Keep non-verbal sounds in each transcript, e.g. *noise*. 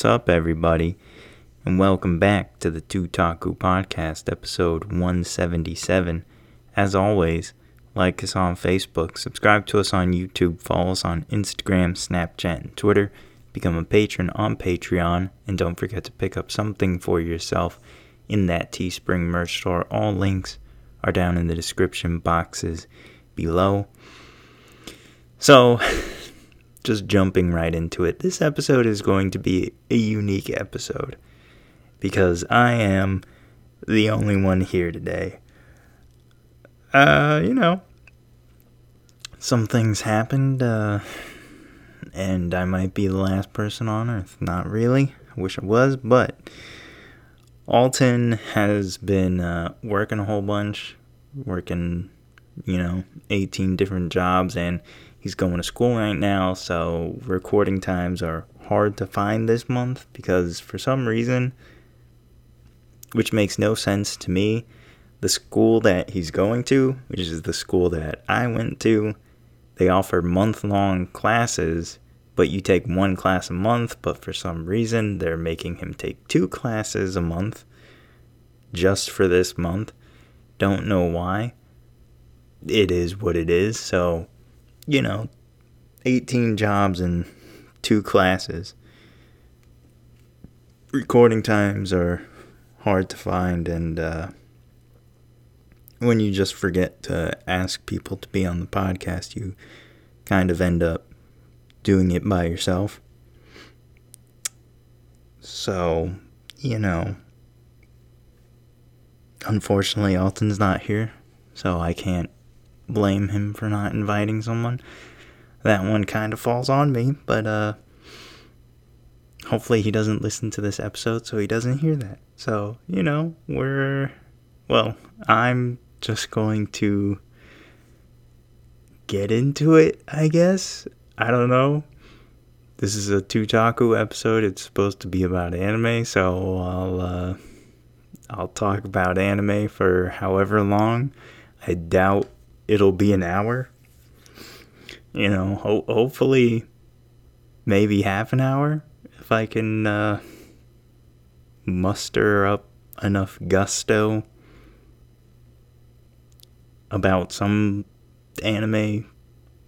What's up, everybody, and welcome back to the Tutaku Podcast, episode 177. As always, like us on Facebook, subscribe to us on YouTube, follow us on Instagram, Snapchat, and Twitter, become a patron on Patreon, and don't forget to pick up something for yourself in that Teespring merch store. All links are down in the description boxes below. So, *laughs* just jumping right into it, this episode is going to be a unique episode because I am the only one here today. Uh, you know, some things happened, uh, and I might be the last person on Earth. Not really. I wish I was, but Alton has been uh, working a whole bunch, working, you know, 18 different jobs, and He's going to school right now, so recording times are hard to find this month because for some reason, which makes no sense to me, the school that he's going to, which is the school that I went to, they offer month long classes, but you take one class a month, but for some reason, they're making him take two classes a month just for this month. Don't know why. It is what it is, so you know, 18 jobs and two classes. Recording times are hard to find, and uh, when you just forget to ask people to be on the podcast, you kind of end up doing it by yourself. So, you know, unfortunately, Alton's not here, so I can't blame him for not inviting someone. That one kind of falls on me, but uh hopefully he doesn't listen to this episode so he doesn't hear that. So, you know, we're well, I'm just going to get into it, I guess. I don't know. This is a Tutaku episode. It's supposed to be about anime, so I'll uh I'll talk about anime for however long. I doubt it'll be an hour. You know, ho- hopefully, maybe half an hour if I can uh, muster up enough gusto about some anime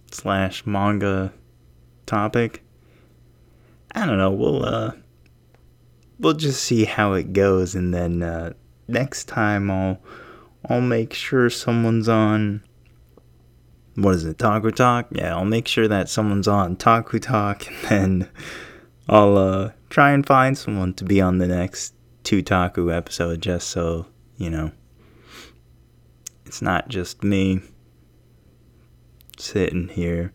slash manga topic. I don't know. We'll uh, we'll just see how it goes, and then uh, next time I'll I'll make sure someone's on what is it, Taku Talk? Yeah, I'll make sure that someone's on Taku Talk, *laughs* and then I'll uh, try and find someone to be on the next Tutaku episode, just so you know, it's not just me sitting here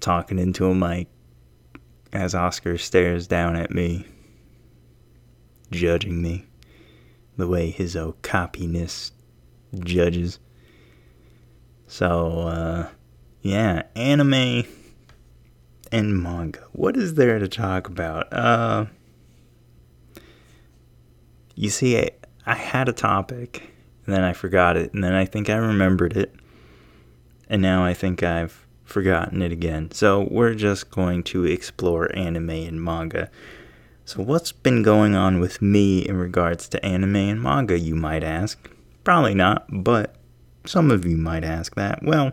talking into a mic as Oscar stares down at me, judging me the way his okapiness judges. So, uh, yeah, anime and manga. What is there to talk about? Uh, you see, I, I had a topic, and then I forgot it, and then I think I remembered it, and now I think I've forgotten it again. So, we're just going to explore anime and manga. So, what's been going on with me in regards to anime and manga, you might ask? Probably not, but some of you might ask that. Well,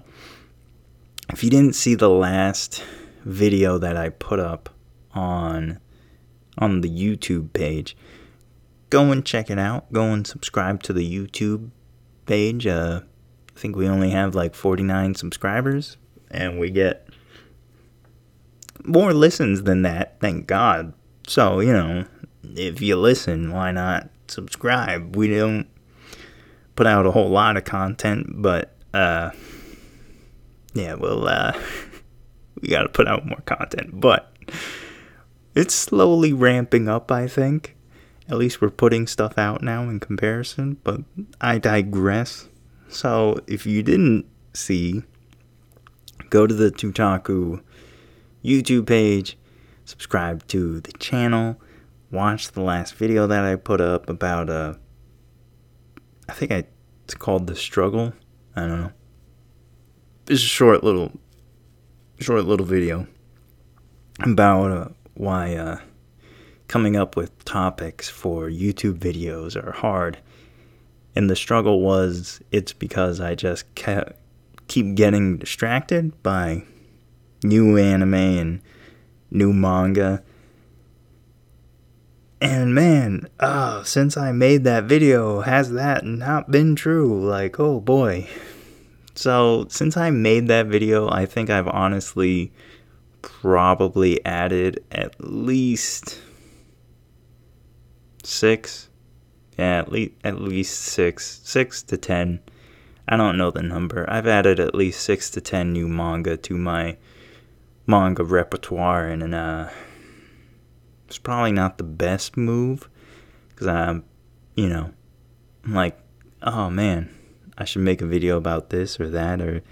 if you didn't see the last video that I put up on on the YouTube page, go and check it out. Go and subscribe to the YouTube page. Uh, I think we only have like 49 subscribers, and we get more listens than that. Thank God. So you know, if you listen, why not subscribe? We don't put out a whole lot of content, but uh, yeah, well, uh, *laughs* we got to put out more content, but it's slowly ramping up, I think. At least we're putting stuff out now in comparison, but I digress. So, if you didn't see, go to the Tutaku YouTube page, subscribe to the channel, watch the last video that I put up about uh I think I it's called The Struggle. I don't know. It's a short little short little video about uh, why uh, coming up with topics for YouTube videos are hard. And the struggle was it's because I just kept keep getting distracted by new anime and new manga. And man, oh, since I made that video, has that not been true? Like, oh boy. So, since I made that video, I think I've honestly probably added at least six. Yeah, at least at least six, six to ten. I don't know the number. I've added at least six to ten new manga to my manga repertoire, and uh, it's probably not the best move because I'm, you know, I'm like, oh man, I should make a video about this or that or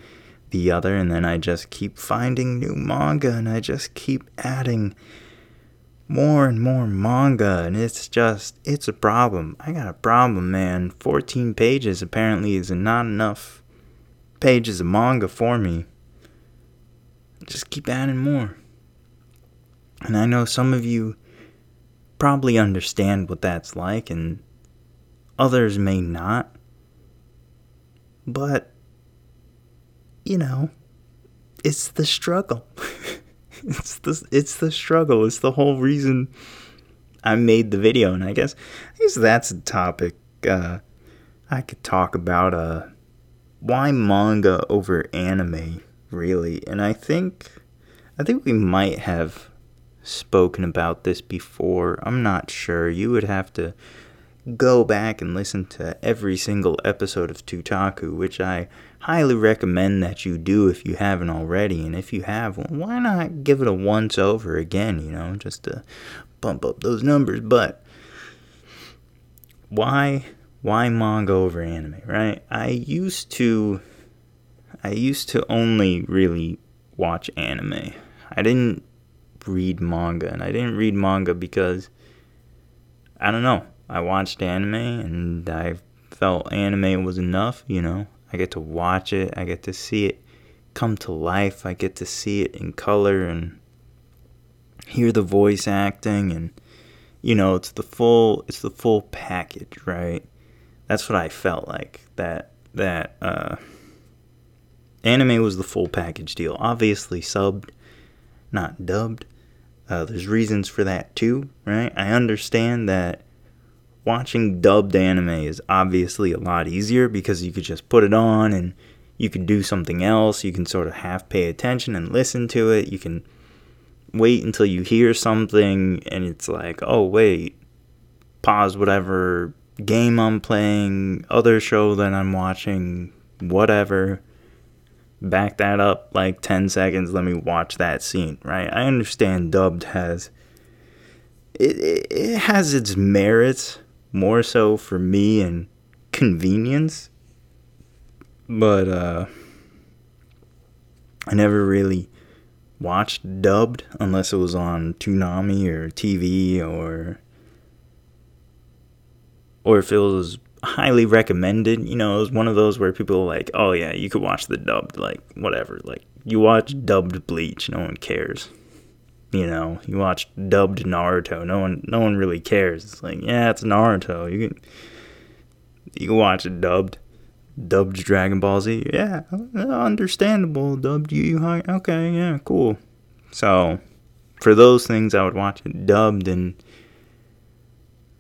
the other, and then I just keep finding new manga and I just keep adding more and more manga, and it's just, it's a problem. I got a problem, man. 14 pages apparently is not enough pages of manga for me. Just keep adding more. And I know some of you probably understand what that's like, and others may not. But you know, it's the struggle. *laughs* it's the it's the struggle. It's the whole reason I made the video, and I guess I guess that's a topic uh, I could talk about. Uh, why manga over anime, really? And I think I think we might have spoken about this before. I'm not sure. You would have to go back and listen to every single episode of Tutaku, which I highly recommend that you do if you haven't already. And if you have, why not give it a once over again, you know, just to bump up those numbers. But why why manga over anime, right? I used to I used to only really watch anime. I didn't read manga and I didn't read manga because I don't know. I watched anime and I felt anime was enough, you know. I get to watch it, I get to see it come to life, I get to see it in color and hear the voice acting and you know, it's the full it's the full package, right? That's what I felt like. That that uh anime was the full package deal. Obviously subbed, not dubbed. Uh, there's reasons for that too, right? I understand that watching dubbed anime is obviously a lot easier because you could just put it on and you can do something else. You can sort of half pay attention and listen to it. You can wait until you hear something and it's like, oh, wait, pause whatever game I'm playing, other show that I'm watching, whatever. Back that up like 10 seconds. Let me watch that scene, right? I understand dubbed has. It, it, it has its merits more so for me and convenience. But uh I never really watched dubbed unless it was on Toonami or TV or or if it was highly recommended, you know, it was one of those where people were like, "Oh yeah, you could watch the dubbed like whatever." Like you watch dubbed Bleach, no one cares you know, you watch dubbed Naruto. No one, no one really cares. It's like, yeah, it's Naruto. You can, you can watch it dubbed, dubbed Dragon Ball Z. Yeah, understandable. Dubbed Yu Yu Okay, yeah, cool. So, for those things, I would watch it dubbed, and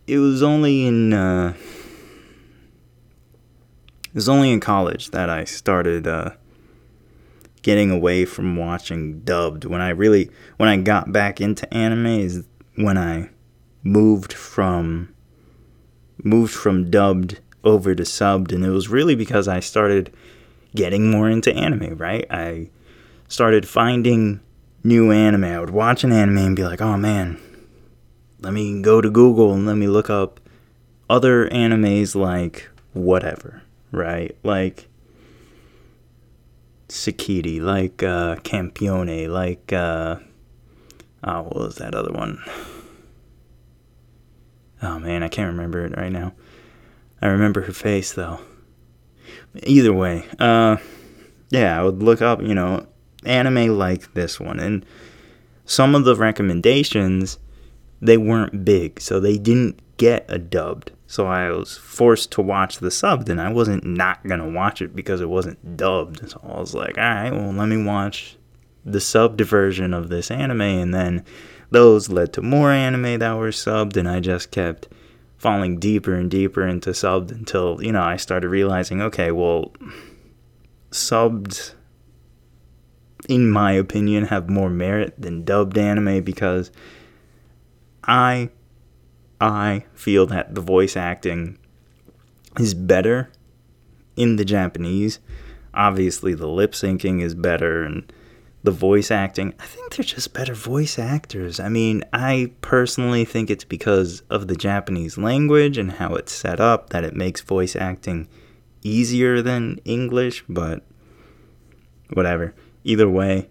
it was only in, uh, was only in college that I started. Uh, getting away from watching dubbed. When I really when I got back into anime is when I moved from moved from dubbed over to subbed, and it was really because I started getting more into anime, right? I started finding new anime. I would watch an anime and be like, oh man, let me go to Google and let me look up other animes like whatever, right? Like Tsukiri, like uh, Campione, like uh, oh, what was that other one? Oh man, I can't remember it right now. I remember her face though. Either way, uh, yeah, I would look up, you know, anime like this one, and some of the recommendations they weren't big, so they didn't get a dubbed. So I was forced to watch the subbed, and I wasn't not gonna watch it because it wasn't dubbed. So I was like, all right, well, let me watch the subbed version of this anime, and then those led to more anime that were subbed, and I just kept falling deeper and deeper into subbed until you know I started realizing, okay, well, subbed, in my opinion, have more merit than dubbed anime because I I feel that the voice acting is better in the Japanese. Obviously, the lip syncing is better and the voice acting. I think they're just better voice actors. I mean, I personally think it's because of the Japanese language and how it's set up that it makes voice acting easier than English, but whatever. Either way,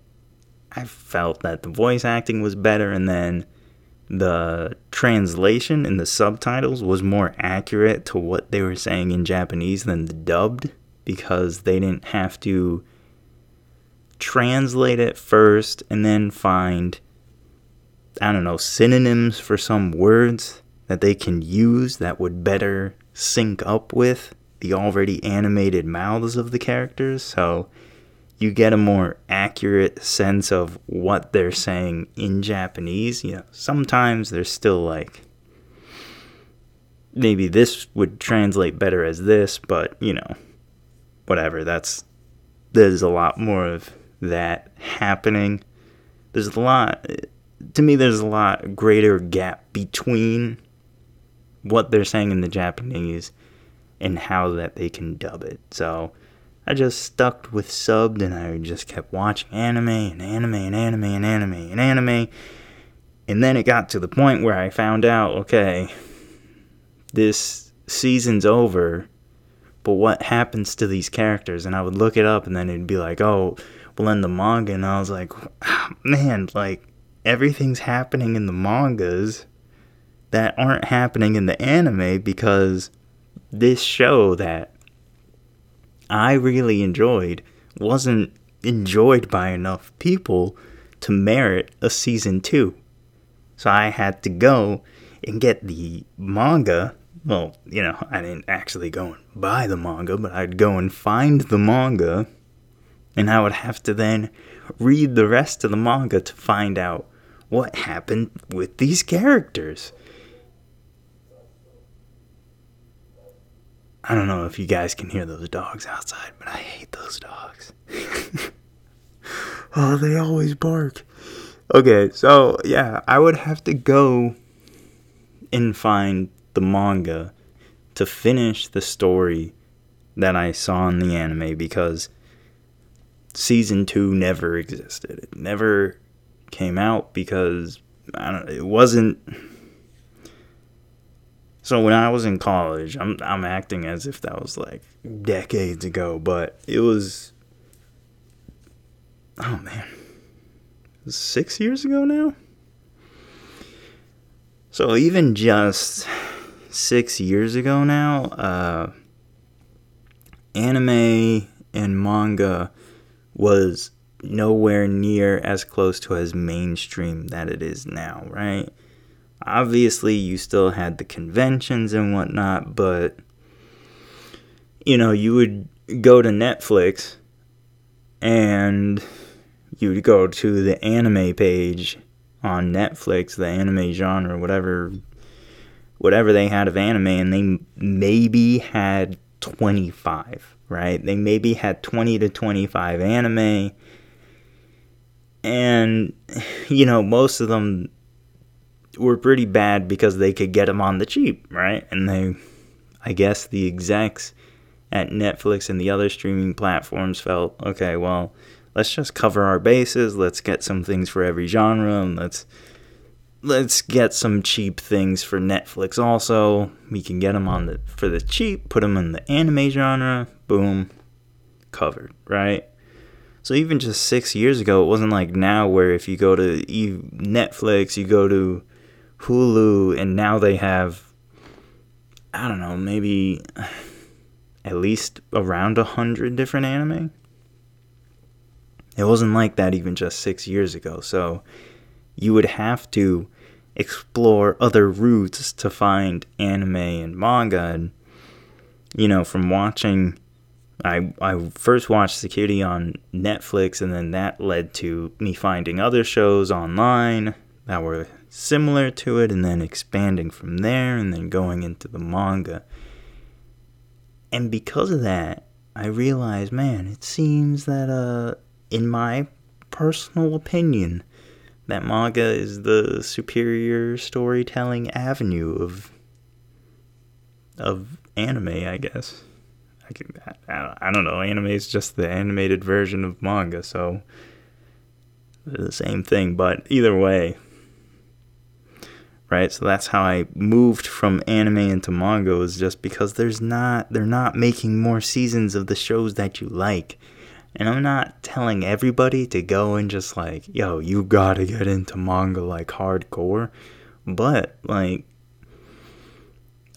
I felt that the voice acting was better and then the translation in the subtitles was more accurate to what they were saying in Japanese than the dubbed because they didn't have to translate it first and then find I don't know synonyms for some words that they can use that would better sync up with the already animated mouths of the characters. So you get a more accurate sense of what they're saying in Japanese. You know, sometimes there's still like maybe this would translate better as this, but you know, whatever. That's there's a lot more of that happening. There's a lot to me there's a lot greater gap between what they're saying in the Japanese and how that they can dub it. So I just stuck with subbed and I just kept watching anime and anime and anime and anime and anime. And then it got to the point where I found out okay, this season's over, but what happens to these characters? And I would look it up and then it'd be like, oh, well, in the manga. And I was like, oh, man, like everything's happening in the mangas that aren't happening in the anime because this show that I really enjoyed wasn't enjoyed by enough people to merit a season two. So I had to go and get the manga. Well, you know, I didn't actually go and buy the manga, but I'd go and find the manga, and I would have to then read the rest of the manga to find out what happened with these characters. I don't know if you guys can hear those dogs outside, but I hate those dogs. *laughs* oh, they always bark. Okay, so yeah, I would have to go and find the manga to finish the story that I saw in the anime because season 2 never existed. It never came out because I don't it wasn't so when I was in college, I'm I'm acting as if that was like decades ago, but it was oh man. It 6 years ago now. So even just 6 years ago now, uh anime and manga was nowhere near as close to as mainstream that it is now, right? Obviously, you still had the conventions and whatnot, but you know, you would go to Netflix and you would go to the anime page on Netflix, the anime genre, whatever whatever they had of anime and they maybe had 25, right? They maybe had 20 to 25 anime and you know, most of them were pretty bad because they could get them on the cheap, right? And they, I guess the execs at Netflix and the other streaming platforms felt, okay, well, let's just cover our bases. Let's get some things for every genre and let's let's get some cheap things for Netflix also. We can get them on the for the cheap, put them in the anime genre. Boom, covered, right? So even just 6 years ago, it wasn't like now where if you go to Netflix, you go to Hulu and now they have I don't know, maybe *sighs* at least around a hundred different anime. It wasn't like that even just six years ago. So you would have to explore other routes to find anime and manga. And, you know, from watching, I, I first watched Security on Netflix, and then that led to me finding other shows online that were similar to it, and then expanding from there, and then going into the manga. And because of that, I realized, man, it seems that, uh, in my personal opinion, that manga is the superior storytelling avenue of of anime, I guess. I, can, I, I don't know. Anime is just the animated version of manga, so the same thing. But either way, right? So that's how I moved from anime into manga is just because there's not they're not making more seasons of the shows that you like. And I'm not telling everybody to go and just like, yo, you gotta get into manga like hardcore. But like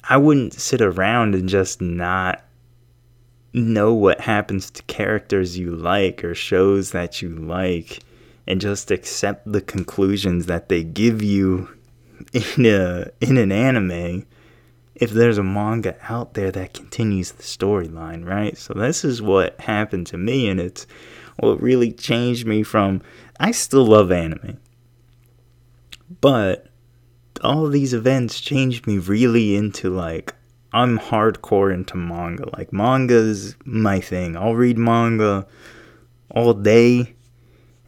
I wouldn't sit around and just not know what happens to characters you like or shows that you like and just accept the conclusions that they give you in a in an anime if there's a manga out there that continues the storyline, right? So this is what happened to me and it's what really changed me from I still love anime. But all these events changed me really into like I'm hardcore into manga. Like manga's my thing. I'll read manga all day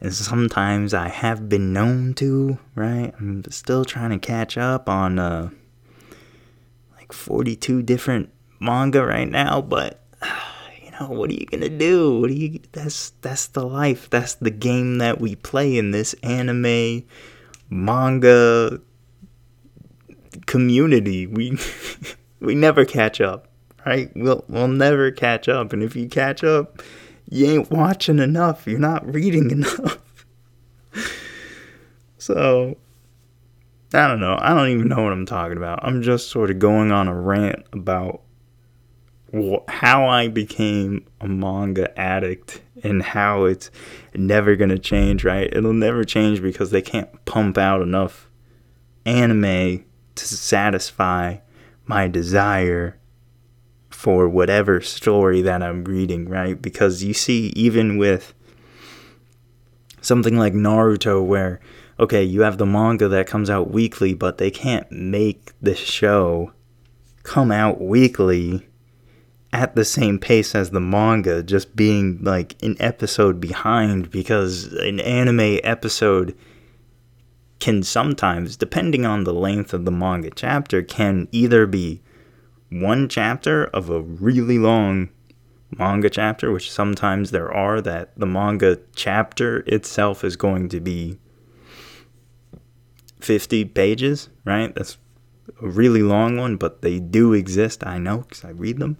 and sometimes I have been known to, right? I'm still trying to catch up on uh, like 42 different manga right now, but *sighs* you know, what are you gonna do? What are you? That's that's the life. That's the game that we play in this anime manga community. We *laughs* we never catch up, right? We'll we'll never catch up, and if you catch up you ain't watching enough. You're not reading enough. *laughs* so, I don't know. I don't even know what I'm talking about. I'm just sort of going on a rant about wh- how I became a manga addict and how it's never going to change, right? It'll never change because they can't pump out enough anime to satisfy my desire for whatever story that I'm reading, right? Because you see, even with something like Naruto, where, okay, you have the manga that comes out weekly, but they can't make the show come out weekly at the same pace as the manga, just being like an episode behind because an anime episode can sometimes, depending on the length of the manga chapter, can either be one chapter of a really long manga chapter, which sometimes there are, that the manga chapter itself is going to be 50 pages, right? That's a really long one, but they do exist, I know, because I read them.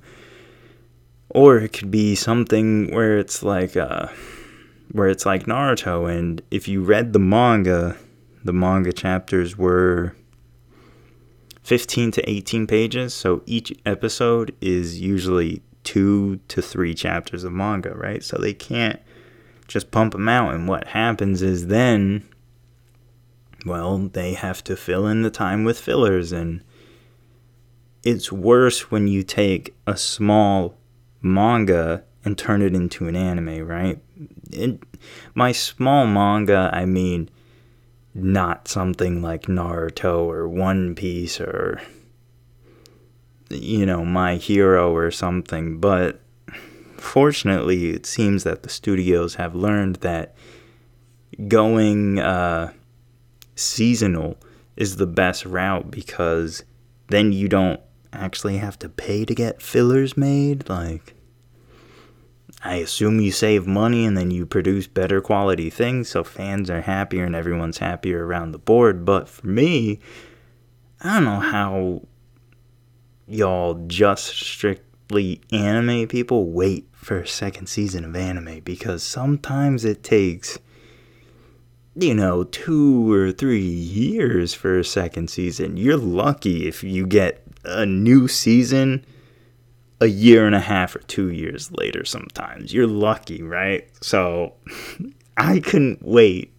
Or it could be something where it's like, uh, where it's like Naruto, and if you read the manga, the manga chapters were 15 to 18 pages. So each episode is usually two to three chapters of manga, right? So they can't just pump them out. And what happens is then, well, they have to fill in the time with fillers. And it's worse when you take a small manga and turn it into an anime, right? It, my small manga, I mean, not something like Naruto or One Piece or you know My Hero or something but fortunately it seems that the studios have learned that going uh, seasonal is the best route because then you don't actually have to pay to get fillers made. Like, I assume you save money and then you produce better quality things so fans are happier and everyone's happier around the board. But for me, I don't know how y'all just strictly anime people wait for a second season of anime because sometimes it takes you know, two or three years for a second season. You're lucky if you get a new season a year and a half or two years later sometimes. You're lucky, right? So *laughs* I couldn't wait.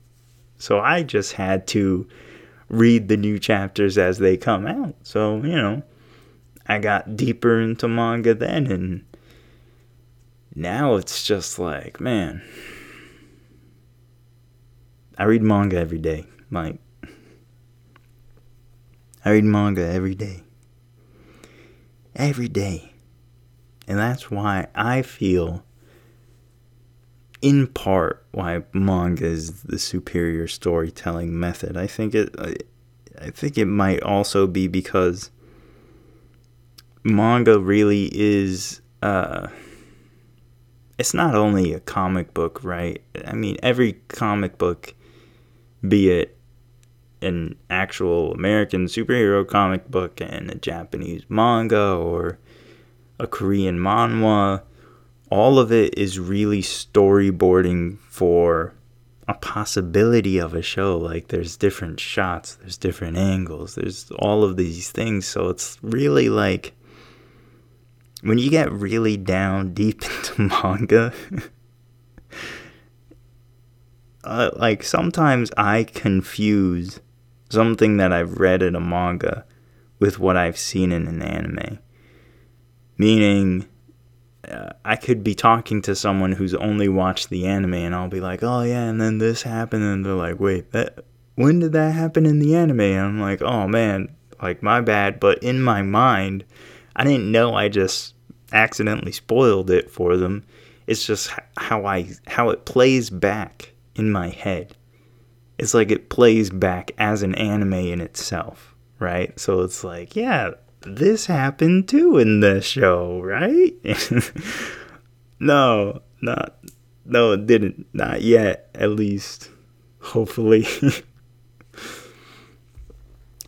So I just had to read the new chapters as they come out. So, you know, I got deeper into manga then and now it's just like, man, I read manga every day. Like, I read manga every day. Every day. And that's why I feel, in part, why manga is the superior storytelling method. I think it. I think it might also be because manga really is. Uh, it's not only a comic book, right? I mean, every comic book be it an actual American superhero comic book and a Japanese manga or a Korean manhwa, all of it is really storyboarding for a possibility of a show. Like there's different shots, there's different angles, there's all of these things. So it's really like when you get really down deep *laughs* into manga. *laughs* uh, like sometimes I confuse something that I've read in a manga with what I've seen in an anime. Meaning, uh, I could be talking to someone who's only watched the anime, and I'll be like, "Oh yeah," and then this happened, and they're like, "Wait, that when did that happen in the anime?" And I'm like, "Oh man, like my bad." But in my mind, I didn't know I just accidentally spoiled it for them. It's just how I how it plays back in my head. It's like it plays back as an anime in itself, right? So it's like, yeah, this happened too in the show, right? *laughs* no, not no, it didn't. Not yet, at least. Hopefully. *laughs*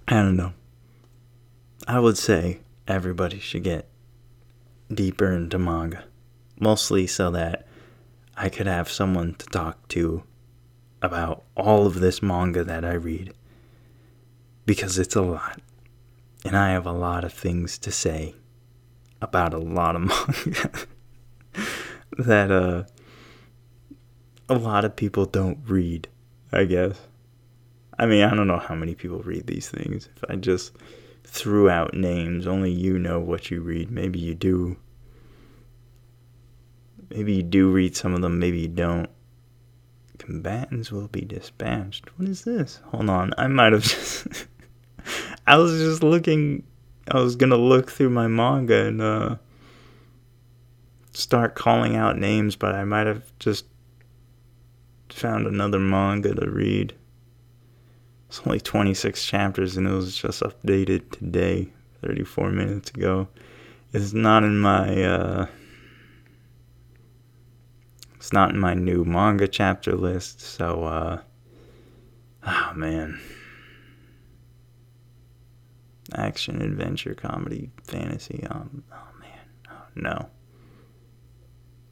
I don't know. I would say everybody should get deeper into manga. Mostly so that I could have someone to talk to about all of this manga that I read because it's a lot. And I have a lot of things to say about a lot of *laughs* manga that uh a lot of people don't read, I guess. I mean, I don't know how many people read these things. If I just threw out names, only you know what you read. Maybe you do. Maybe you do read some of them, maybe you don't. Combatants will be dispatched. What is this? Hold on. I might have *laughs* just. I was just looking. I was gonna look through my manga and uh, start calling out names, but I might have just found another manga to read. It's only 26 chapters and it was just updated today, 34 minutes ago. It's not in my. Uh, it's not in my new manga chapter list, so uh oh man. Action, adventure, comedy, fantasy. Um, oh man. Oh no.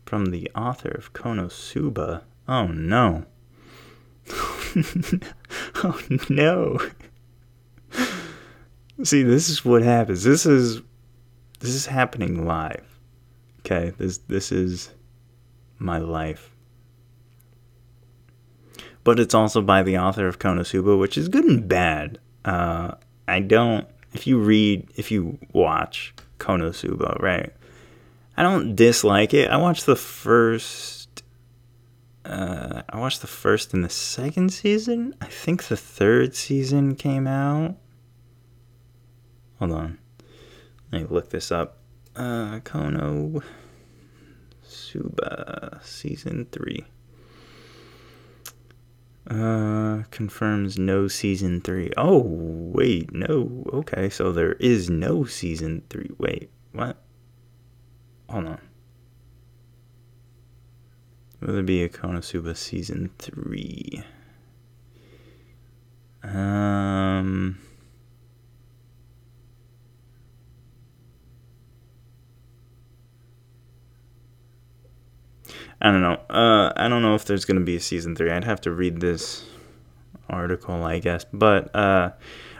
From the author of Konosuba. Oh no. *laughs* oh no. See, this is what happens. This is this is happening live. Okay, this this is my life. But it's also by the author of Konosuba, which is good and bad. Uh, I don't, if you read, if you watch Konosuba, right? I don't dislike it. I watched the first, uh, I watched the first and the second season. I think the third season came out. Hold on. Let me look this up. Uh, Kono. Suba season three. Uh, confirms no season three. Oh, wait, no. Okay, so there is no season three. Wait, what? Hold on. Will there be a Konosuba season three? Um. I don't know. Uh, I don't know if there's gonna be a season three. I'd have to read this article, I guess. But uh,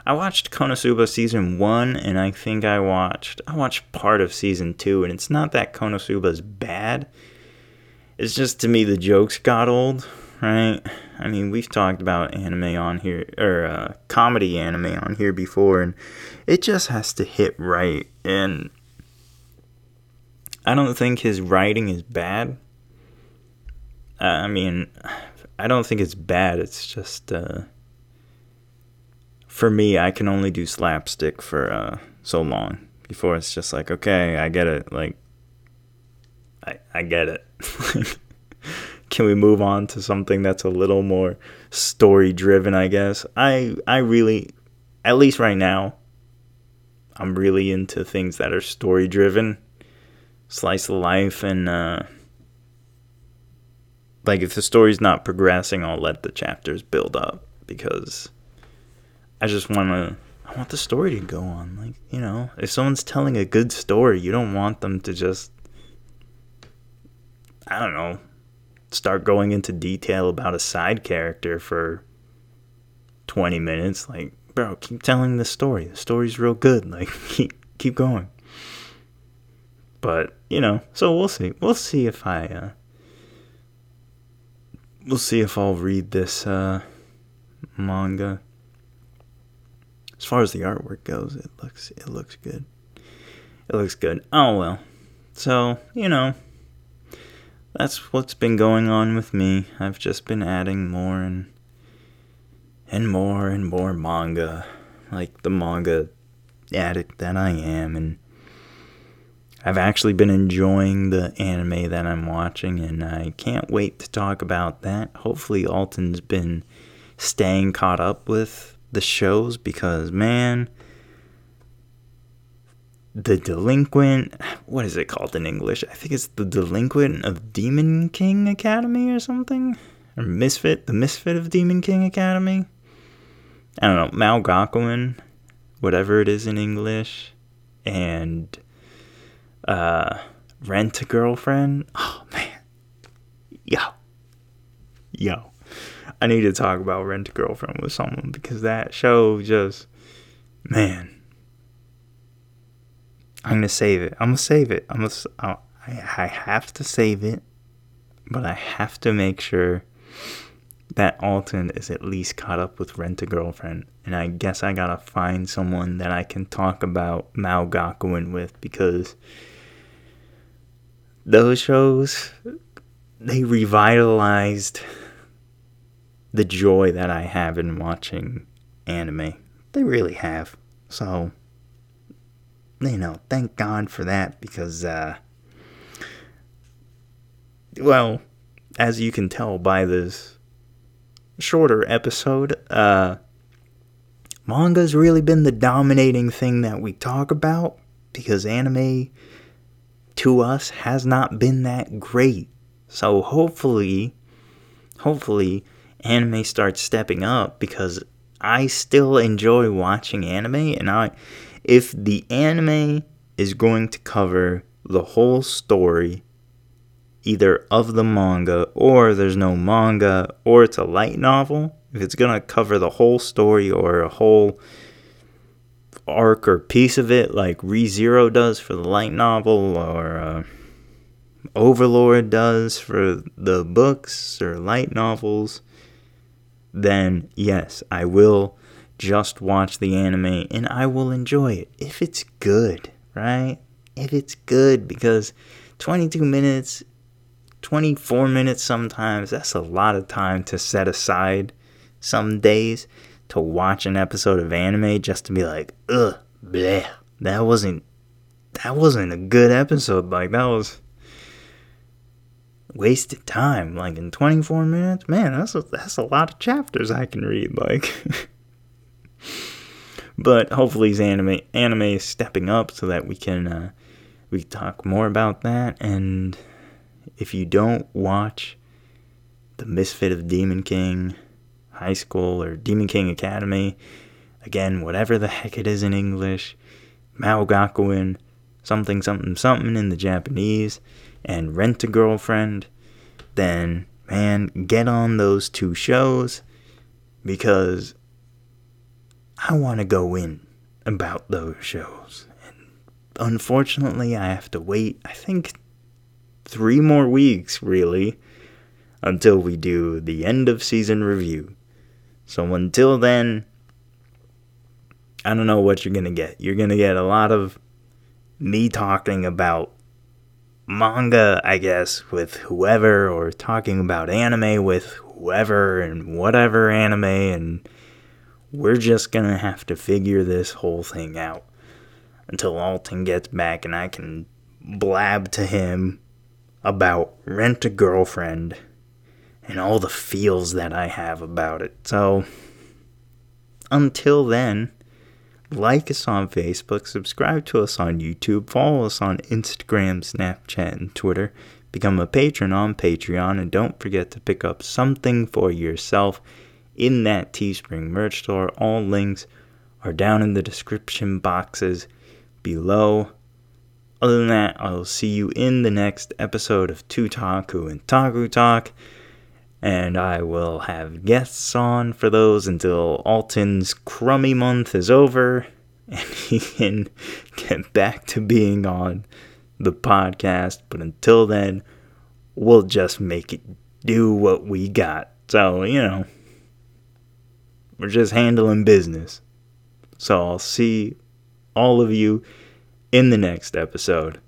I watched Konosuba season one, and I think I watched I watched part of season two, and it's not that Konosuba's bad. It's just to me the jokes got old, right? I mean, we've talked about anime on here or uh, comedy anime on here before, and it just has to hit right. And I don't think his writing is bad. I mean, I don't think it's bad. It's just uh, for me, I can only do slapstick for uh, so long before it's just like, okay, I get it. Like, I I get it. *laughs* can we move on to something that's a little more story driven? I guess I I really, at least right now, I'm really into things that are story driven, slice of life, and uh, like if the story's not progressing, I'll let the chapters build up because I just want to. I want the story to go on. Like you know, if someone's telling a good story, you don't want them to just. I don't know, start going into detail about a side character for 20 minutes like bro keep telling the story the story's real good like *laughs* keep keep going but you know so we'll see we'll see if i uh we'll see if i'll read this uh manga. As far as the artwork goes it looks it looks good. It looks good. Oh well. So you know that's what's been going on with me. I've just been adding more and and more and more manga, like the manga addict that I am, and I've actually been enjoying the anime that I'm watching, and I can't wait to talk about that. Hopefully, Alton's been staying caught up with the shows because, man, the delinquent what is it called in english? I think it's the delinquent of demon king academy or something? Or misfit the misfit of demon king academy? I don't know Mao Gakuen, whatever it is in english and uh rent a girlfriend oh man yo yo i need to talk about rent a girlfriend with someone because that show just man I'm gonna save it. I'm gonna save it. I'm gonna. I have to save it, but I have to make sure that Alton is at least caught up with Rent a Girlfriend. And I guess I gotta find someone that I can talk about Mao Gakuen with because those shows they revitalized the joy that I have in watching anime. They really have. So you know, thank God for that because, uh, well, as you can tell by this shorter episode, uh, manga's really been the dominating thing that we talk about because anime to us has not been that great. So hopefully, hopefully, anime starts stepping up because I still enjoy watching anime and I if the anime is going to cover the whole story, either of the manga or there's no manga or it's a light novel, if it's going to cover the whole story or a whole arc or piece of it, like ReZero does for the light novel or uh, Overlord does for the books or light novels, then yes, I will just watch the anime and I will enjoy it if it's good, right? If it's good, because 22 minutes, 24 minutes sometimes, that's a lot of time to set aside some days to watch an episode of anime just to be like, ugh, bleh, that wasn't, that wasn't a good episode. Like, that was, wasted time. Like in 24 minutes, man, that's a, that's a lot of chapters I can read. Like, *laughs* but hopefully, anime anime is stepping up so that we can uh, we can talk more about that. And if you don't watch the Misfit of Demon King High School or Demon King Academy, again, whatever the heck it is in English, Mao Gakuen, something something something in the Japanese. And Rent a Girlfriend, then man, get on those two shows. Because I want to go in about those shows. And unfortunately, I have to wait, I think, three more weeks, really, until we do the end of season review. So until then, I don't know what you're going to get. You're going to get a lot of me talking about manga, I guess, with whoever, or talking about anime with whoever and whatever anime, and we're just gonna have to figure this whole thing out until Alton gets back and I can blab to him about Rent a Girlfriend and all the feels that I have about it. So, until then, like us on Facebook, subscribe to us on YouTube, follow us on Instagram, Snapchat, and Twitter, become a patron on Patreon, and don't forget to pick up something for yourself in that Teespring merch store. All links are down in the description boxes below. Other than that, I'll see you in the next episode of Tutaku and Taku Talk and I will have guests on for those until Alton's crummy month is over *laughs* and he can get back to being on the podcast. But until then, we'll just make it do what we got. So, you know, we're just handling business. So I'll see all of you in the next episode.